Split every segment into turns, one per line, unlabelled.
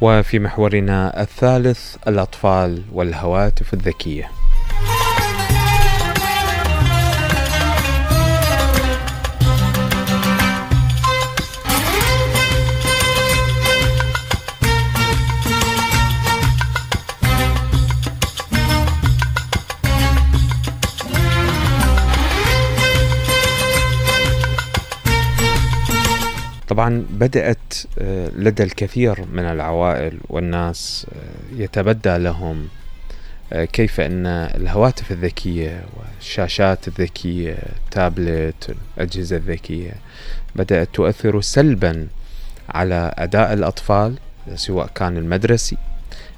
وفي محورنا الثالث الأطفال والهواتف الذكية. طبعا بدأت آه، لدى الكثير من العوائل والناس آه، يتبدى لهم آه، كيف أن الهواتف الذكية والشاشات الذكية تابلت الأجهزة الذكية بدأت تؤثر سلبا على أداء الأطفال سواء كان المدرسي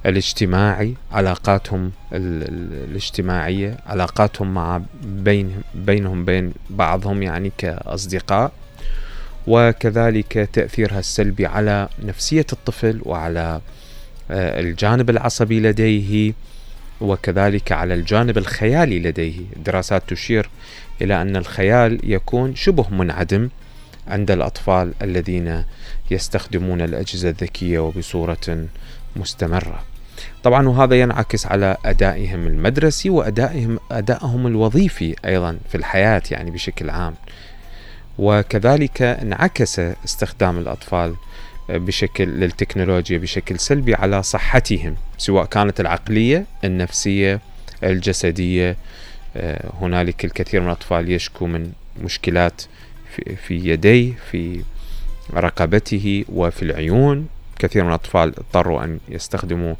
الاجتماعي علاقاتهم الاجتماعية علاقاتهم مع بين بينهم بين بعضهم يعني كأصدقاء. وكذلك تأثيرها السلبي على نفسية الطفل وعلى آه، الجانب العصبي لديه وكذلك على الجانب الخيالي لديه. الدراسات تشير إلى أن الخيال يكون شبه منعدم عند الأطفال الذين يستخدمون الأجهزة الذكية وبصورة مستمرة. طبعا وهذا ينعكس على أدائهم المدرسي وأدائهم أدائهم الوظيفي أيضا في الحياة يعني بشكل عام. وكذلك انعكس استخدام الأطفال بشكل للتكنولوجيا بشكل سلبي على صحتهم سواء كانت العقلية النفسية الجسدية. آه، هنالك الكثير من الأطفال يشكو من مشكلات في يديه في رقبته وفي العيون. كثير من الأطفال اضطروا أن يستخدموا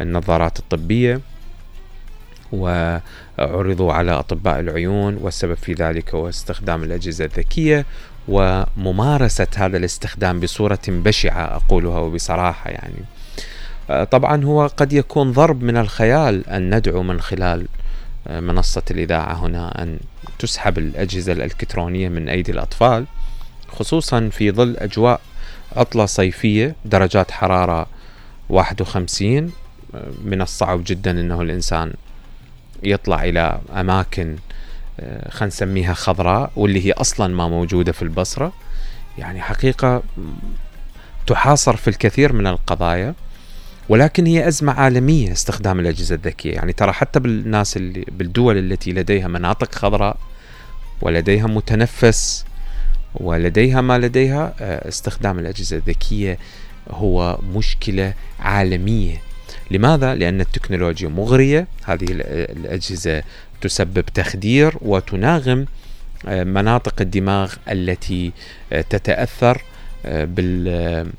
النظارات الطبية. وعرضوا على أطباء العيون والسبب في ذلك هو استخدام الأجهزة الذكية وممارسة هذا الاستخدام بصورة بشعة أقولها وبصراحة يعني. آه، طبعا هو قد يكون ضرب من الخيال أن ندعو من خلال آه، منصة الإذاعة هنا أن تسحب الأجهزة الإلكترونية من أيدي الأطفال خصوصا في ظل أجواء عطلة صيفية درجات حرارة 51 آه، من الصعب جدا أنه الإنسان يطلع إلى أماكن آه، خلينا نسميها خضراء واللي هي أصلا ما موجودة في البصرة. يعني حقيقة تحاصر في الكثير من القضايا ولكن هي أزمة عالمية استخدام الأجهزة الذكية. يعني ترى حتى بالناس اللي بالدول التي لديها مناطق خضراء ولديها متنفس ولديها ما لديها آه، استخدام الأجهزة الذكية هو مشكلة عالمية. لماذا؟ لأن التكنولوجيا مغرية. هذه الأجهزة تسبب تخدير وتناغم آه، مناطق الدماغ التي آه، تتأثر آه، بال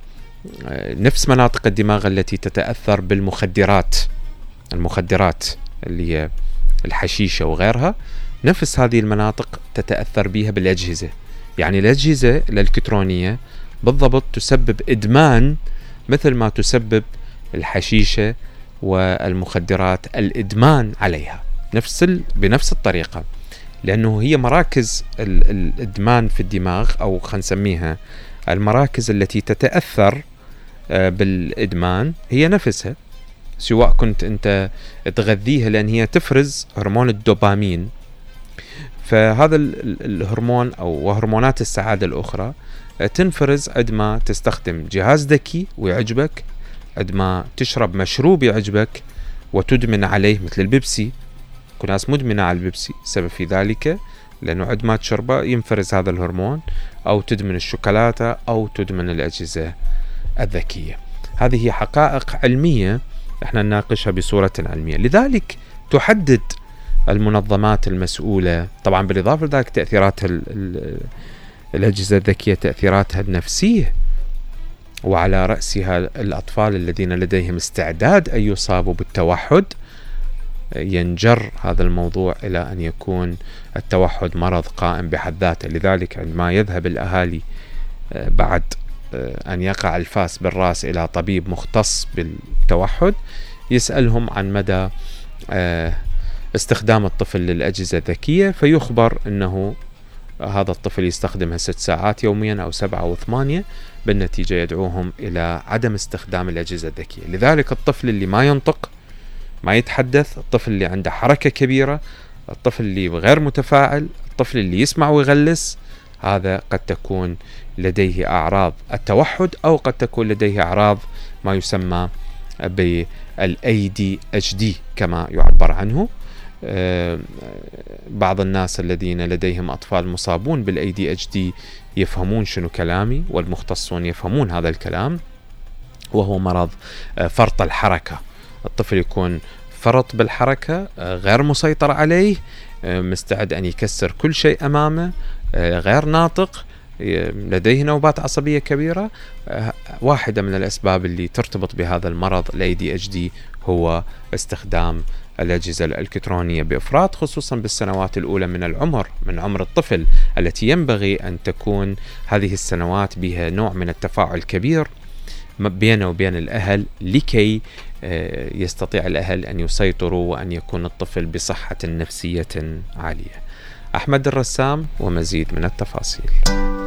نفس مناطق الدماغ التي تتأثر بالمخدرات المخدرات اللي هي الحشيشة وغيرها. نفس هذه المناطق تتأثر بها بالأجهزة. يعني الأجهزة الإلكترونية بالضبط تسبب إدمان مثل ما تسبب الحشيشة والمخدرات الإدمان عليها. نفس بنفس الطريقة لأنه هي مراكز الإدمان في الدماغ أو خلينا نسميها المراكز التي تتأثر آه، بالإدمان هي نفسها. سواء كنت أنت تغذيها لأن هي تفرز هرمون الدوبامين. فهذا الهرمون أو هرمونات السعادة الأخرى آه، تنفرز عندما تستخدم جهاز ذكي ويعجبك عندما تشرب مشروب يعجبك وتدمن عليه مثل البيبسي. كل ناس مدمنة على البيبسي. السبب في ذلك لأنه عندما تشربه ينفرز هذا الهرمون أو تدمن الشوكولاتة أو تدمن الأجهزة الذكية. هذه هي حقائق علمية إحنا نناقشها بصورة علمية. لذلك تحدد المنظمات المسؤولة. طبعا بالإضافة لذلك تأثيرات الأجهزة الذكية تأثيراتها النفسية. وعلى رأسها الأطفال الذين لديهم استعداد أن يصابوا بالتوحد. ينجر هذا الموضوع إلى أن يكون التوحد مرض قائم بحد ذاته. لذلك عندما يذهب الأهالي آه، بعد آه، أن يقع الفاس بالرأس إلى طبيب مختص بالتوحد يسألهم عن مدى آه، استخدام الطفل للأجهزة الذكية فيخبر أنه هذا الطفل يستخدمها ست ساعات يوميا أو سبعة أو ثمانية بالنتيجة يدعوهم إلى عدم استخدام الأجهزة الذكية. لذلك الطفل اللي ما ينطق ما يتحدث الطفل اللي عنده حركة كبيرة الطفل اللي غير متفاعل الطفل اللي يسمع ويغلس هذا قد تكون لديه أعراض التوحد أو قد تكون لديه أعراض ما يسمى بالأي دي إتش دي كما يعبر عنه. بعض الناس الذين لديهم أطفال مصابون بال ADHD يفهمون شنو كلامي والمختصون يفهمون هذا الكلام وهو مرض آه، فرط الحركة. الطفل يكون فرط بالحركة آه، غير مسيطر عليه مستعد أن يكسر كل شيء أمامه غير ناطق لديه نوبات عصبية كبيرة. واحدة من الأسباب اللي ترتبط بهذا المرض ال ADHD هو استخدام الأجهزة الإلكترونية بإفراط خصوصا بالسنوات الأولى من العمر من عمر الطفل التي ينبغي أن تكون هذه السنوات بها نوع من التفاعل كبير بينه وبين الأهل لكي أه، يستطيع الأهل أن يسيطروا وأن يكون الطفل بصحة نفسية عالية. أحمد الرسام ومزيد من التفاصيل.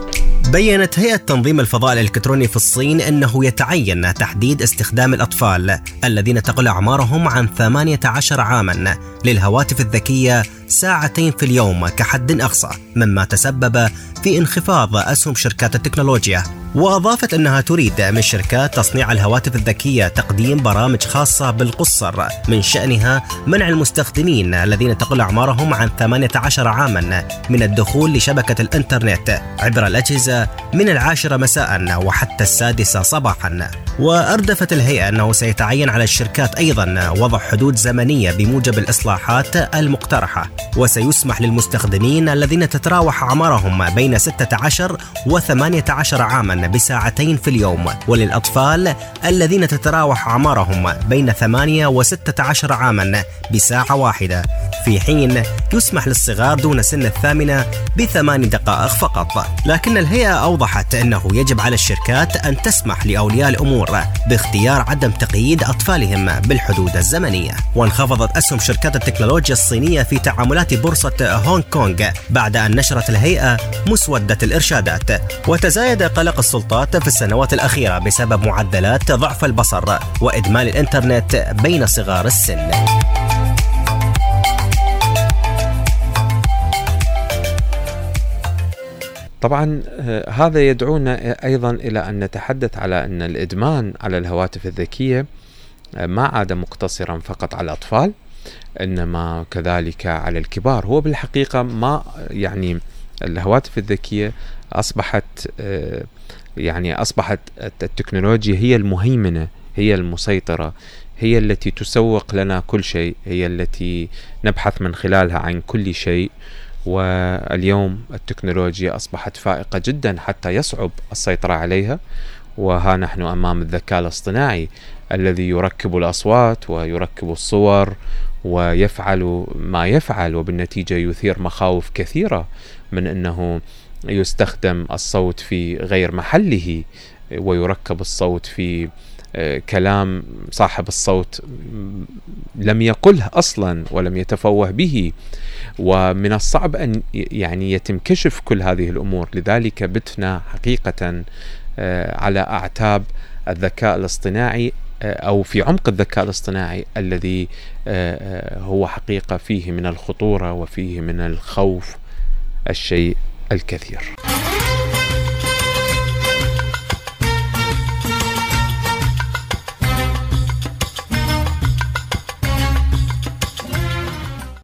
بينت هيئة تنظيم الفضاء الإلكتروني في الصين أنه يتعين تحديد استخدام الأطفال الذين تقل أعمارهم عن 18 عاما للهواتف الذكية ساعتين في اليوم كحد أقصى مما تسبب في انخفاض أسهم شركات التكنولوجيا. وأضافت أنها تريد من شركات تصنيع الهواتف الذكية تقديم برامج خاصة بالقصر من شأنها منع المستخدمين الذين تقل أعمارهم عن 18 عاما من الدخول لشبكة الإنترنت عبر الأجهزة من العاشرة مساء وحتى السادسة صباحا. وأردفت الهيئة أنه سيتعين على الشركات أيضا وضع حدود زمنية بموجب الإصلاحات المقترحة. وسيسمح للمستخدمين الذين تتراوح أعمارهم بين 16 و 18 عاما بساعتين في اليوم. وللأطفال الذين تتراوح أعمارهم بين 8 و 16 عاما بساعة واحدة. في حين يسمح للصغار دون سن الثامنة بثمان دقائق فقط. لكن الهيئة أوضحت أنه يجب على الشركات أن تسمح لأولياء الأمور باختيار عدم تقييد أطفالهم بالحدود الزمنية. وانخفضت أسهم شركات التكنولوجيا الصينية في تعاملات بورصة هونغ كونغ بعد أن نشرت الهيئة مسودة الإرشادات. وتزايد قلق السلطات في السنوات الأخيرة بسبب معدلات ضعف البصر وإدمان الإنترنت بين صغار السن.
طبعا آه، هذا يدعونا أيضا إلى أن نتحدث على أن الإدمان على الهواتف الذكية آه، ما عاد مقتصرا فقط على الأطفال إنما كذلك على الكبار. هو بالحقيقة ما يعني الهواتف الذكية أصبحت آه، يعني أصبحت التكنولوجيا هي المهيمنة هي المسيطرة هي التي تسوق لنا كل شيء هي التي نبحث من خلالها عن كل شيء. واليوم التكنولوجيا أصبحت فائقة جدا حتى يصعب السيطرة عليها وها نحن أمام الذكاء الاصطناعي الذي يركب الأصوات ويركب الصور ويفعل ما يفعل وبالنتيجة يثير مخاوف كثيرة من أنه يستخدم الصوت في غير محله ويركب الصوت في آه، كلام صاحب الصوت لم يقله أصلا ولم يتفوه به. ومن الصعب أن يعني يتم كشف كل هذه الأمور لذلك بتنا حقيقة آه، على أعتاب الذكاء الاصطناعي آه، أو في عمق الذكاء الاصطناعي الذي هو حقيقة فيه من الخطورة وفيه من الخوف الشيء الكثير.